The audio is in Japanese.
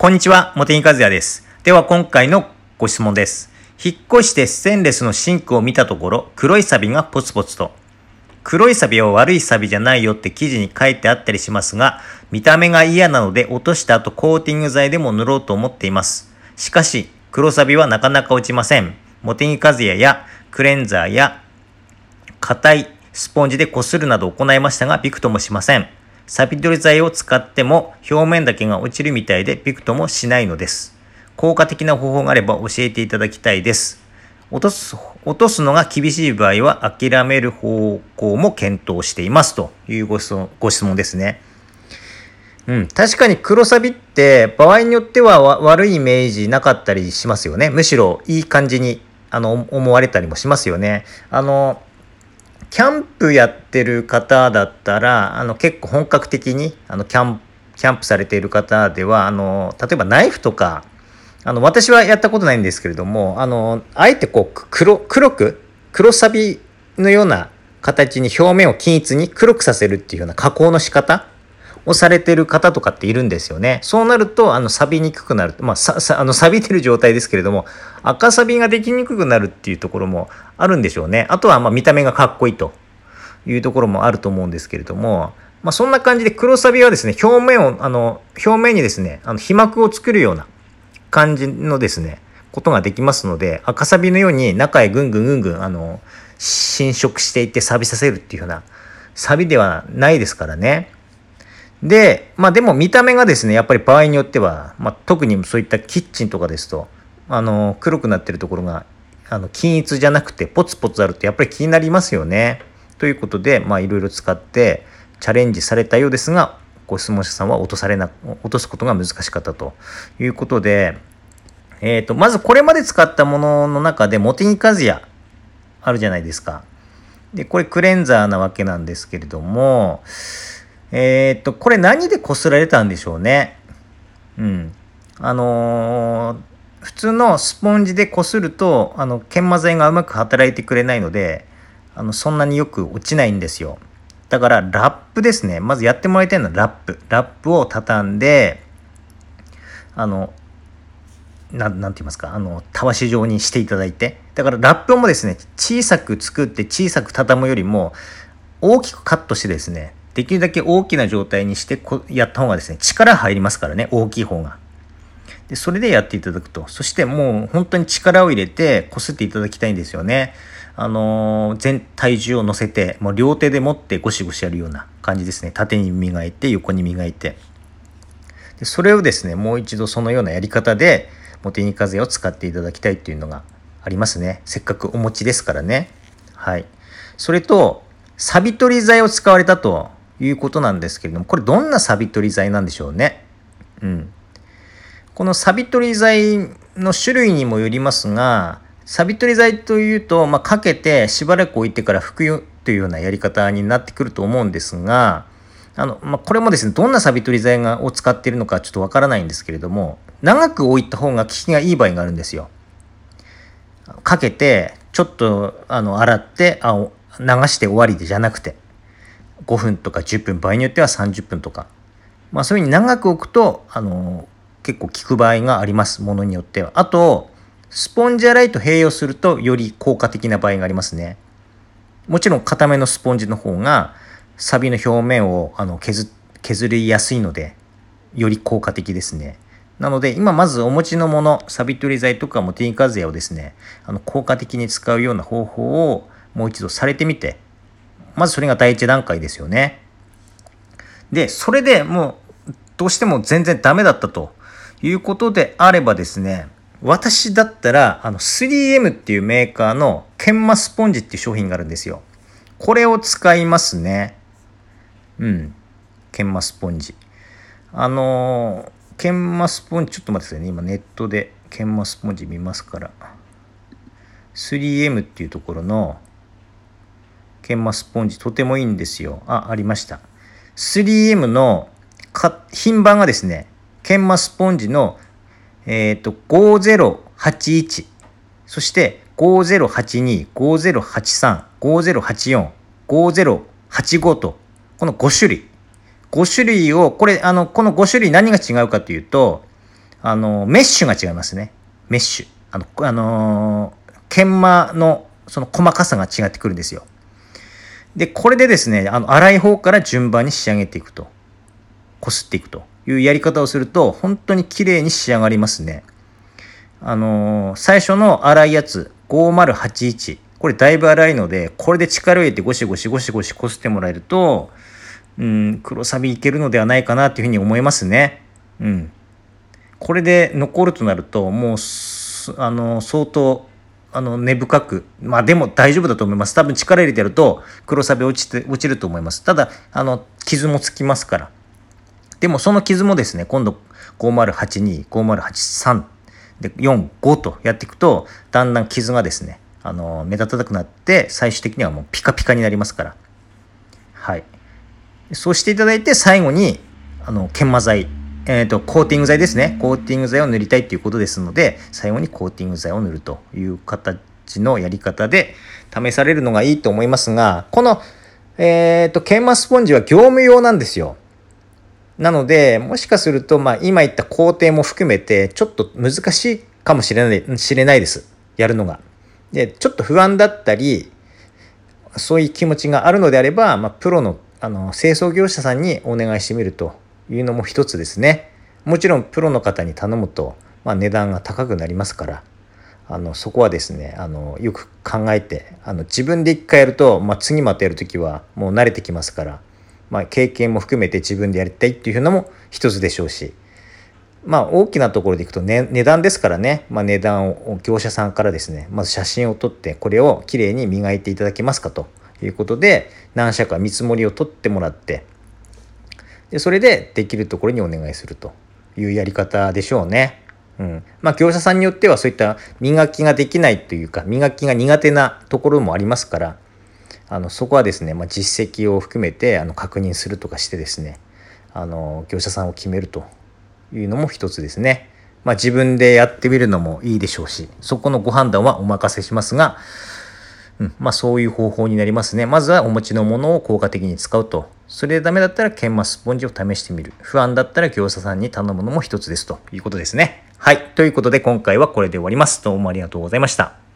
こんにちは、茂木和也です。では今回のご質問です。引っ越してステンレスのシンクを見たところ、黒いサビがポツポツと。黒いサビは悪いサビじゃないよって記事に書いてあったりしますが、見た目が嫌なので落とした後コーティング剤でも塗ろうと思っています。しかし、黒サビはなかなか落ちません。茂木和也やクレンザーや硬いスポンジでこするなど行いましたが、びくともしません。サビ取り剤を使っても表面だけが落ちるみたいでびくともしないのです。効果的な方法があれば教えていただきたいです。落とす、落とすのが厳しい場合は諦める方向も検討していますというご質問ご質問ですね。うん、確かに黒サビって場合によっては悪いイメージなかったりしますよね。むしろいい感じにあの思われたりもしますよね。あのキャンプやってる方だったらあの結構本格的にあのキャンキャンプされている方ではあの例えばナイフとかあの私はやったことないんですけれどもあのあえてこう黒黒く黒サビのような形に表面を均一に黒くさせるっていうような加工の仕方をされてる方とかっているんですよね。そうなると、あの、錆びにくくなる。まあ、さ、さ、あの、錆びてる状態ですけれども、赤錆びができにくくなるっていうところもあるんでしょうね。あとは、まあ、見た目がかっこいいというところもあると思うんですけれども、まあ、そんな感じで黒錆びはですね、表面を、あの、表面にですね、あの、皮膜を作るような感じのですね、ことができますので、赤錆びのように中へぐんぐんぐんぐん、あの、侵食していって錆びさせるっていうような、錆びではないですからね。で、まあでも見た目がですね、やっぱり場合によっては、まあ特にそういったキッチンとかですと、あの、黒くなってるところが、あの、均一じゃなくてポツポツあるとやっぱり気になりますよね。ということで、まあいろいろ使ってチャレンジされたようですが、ご質問者さんは落とされな、落とすことが難しかったということで、えっ、と、まずこれまで使ったものの中で、モテニカズヤあるじゃないですか。で、これクレンザーなわけなんですけれども、えー、っと、これ何で擦られたんでしょうね。うん。あのー普通のスポンジで擦ると、あの、研磨剤がうまく働いてくれないので、あの、そんなによく落ちないんですよ。だから、ラップですね。まずやってもらいたいのはラップ。ラップを畳んで、あの、なんなんて言いますか、あの、たわし状にしていただいて。だから、ラップもですね、小さく作って小さく畳むよりも、大きくカットしてですね、できるだけ大きな状態にしてこやった方がですね、力入りますからね、大きい方が。で、それでやっていただくと。そしてもう本当に力を入れて擦っていただきたいんですよね。あのー全体重を乗せて、もう両手で持ってゴシゴシやるような感じですね。縦に磨いて、横に磨いて。でそれをですね、もう一度そのようなやり方で、モテニカゼを使っていただきたいっていうのがありますね。せっかくお持ちですからね。はい。それと、サビ取り剤を使われたということなんですけれども、これどんなサビ取り剤なんでしょうね。うん。このサビ取り剤の種類にもよりますが、サビ取り剤というと、まあ、かけてしばらく置いてから拭くというようなやり方になってくると思うんですが、あの、まあ、これもですね、どんなサビ取り剤がを使っているのかちょっとわからないんですけれども、長く置いた方が効きがいい場合があるんですよ。かけて、ちょっと、あの、洗って、あ流して終わりでじゃなくて、5分とか10分、場合によっては30分とか。まあ、そういうふうに長く置くと、あの、結構効く場合があります、ものによっては。あと、スポンジ洗いと併用すると、より効果的な場合がありますね。もちろん、固めのスポンジの方が、サビの表面をあの削削りやすいので、より効果的ですね。なので、今まずお持ちのもの、サビ取り剤とかモテニカゼをですね、あの効果的に使うような方法をもう一度されてみて、まずそれが第一段階ですよね。で、それでもうどうしても全然ダメだったということであればですね、私だったら、あの 3M っていうメーカーの研磨スポンジっていう商品があるんですよ。これを使いますね。うん。研磨スポンジ。あのー研磨スポンジ、ちょっと待ってくださいね。今ネットで研磨スポンジ見ますから。3M っていうところの研磨スポンジとてもいいんですよ。あ、ありました。3M の品番がですね、研磨スポンジの、えっ、と、5081、そして5082、5083、5084、5085と、この5種類。5種類を、これ、あの、この5種類何が違うかというと、あの、メッシュが違いますね。メッシュ。あの、あのー、研磨のその細かさが違ってくるんですよ。で、これでですね、あの、粗い方から順番に仕上げていくと。こすっていくというやり方をすると、本当に綺麗に仕上がりますね。あのー、最初の粗いやつ、5081。これだいぶ粗いので、これで力を入れてゴシゴシゴシゴシこすってもらえると、うん、黒サビいけるのではないかなっていうふうに思いますね。うん。これで残るとなると、もう、あの、相当、あの、根深く、まあでも大丈夫だと思います。多分力入れてると黒サビ落ちて、落ちると思います。ただ、あの、傷もつきますから。でもその傷もですね、今度5082、5083で4、5とやっていくと、だんだん傷がですね、あの、目立たなくなって、最終的にはもうピカピカになりますから。はい。そうしていただいて、最後に、あの、研磨剤、えっ、ー、と、コーティング剤ですね。コーティング剤を塗りたいっていうことですので、最後にコーティング剤を塗るという形のやり方で試されるのがいいと思いますが、この、えっ、ー、と、研磨スポンジは業務用なんですよ。なので、もしかすると、まあ、今言った工程も含めて、ちょっと難しいかもしれない、知れないです。やるのが。で、ちょっと不安だったり、そういう気持ちがあるのであれば、まあ、プロの、あの、清掃業者さんにお願いしてみるというのも一つですね。もちろん、プロの方に頼むと、まあ、値段が高くなりますから、あの、そこはですね、あの、よく考えて、あの、自分で一回やると、まあ、次またやるときは、もう慣れてきますから、まあ、経験も含めて自分でやりたいっていうのも一つでしょうし、まあ、大きなところでいくと、ね、値段ですからね、まあ、値段を業者さんからですねまず写真を撮ってこれをきれいに磨いていただけますかということで何社か見積もりを取ってもらってでそれでできるところにお願いするというやり方でしょうね。うんまあ、業者さんによってはそういった磨きができないというか磨きが苦手なところもありますからあのそこはですね、まあ、実績を含めてあの確認するとかしてですねあの業者さんを決めるというのも一つですね。まあ、自分でやってみるのもいいでしょうしそこのご判断はお任せしますが、うんまあ、そういう方法になりますね。まずはお持ちのものを効果的に使うと。それでダメだったら研磨スポンジを試してみる。不安だったら業者さんに頼むのも一つですということですね。はい。ということで今回はこれで終わります。どうもありがとうございました。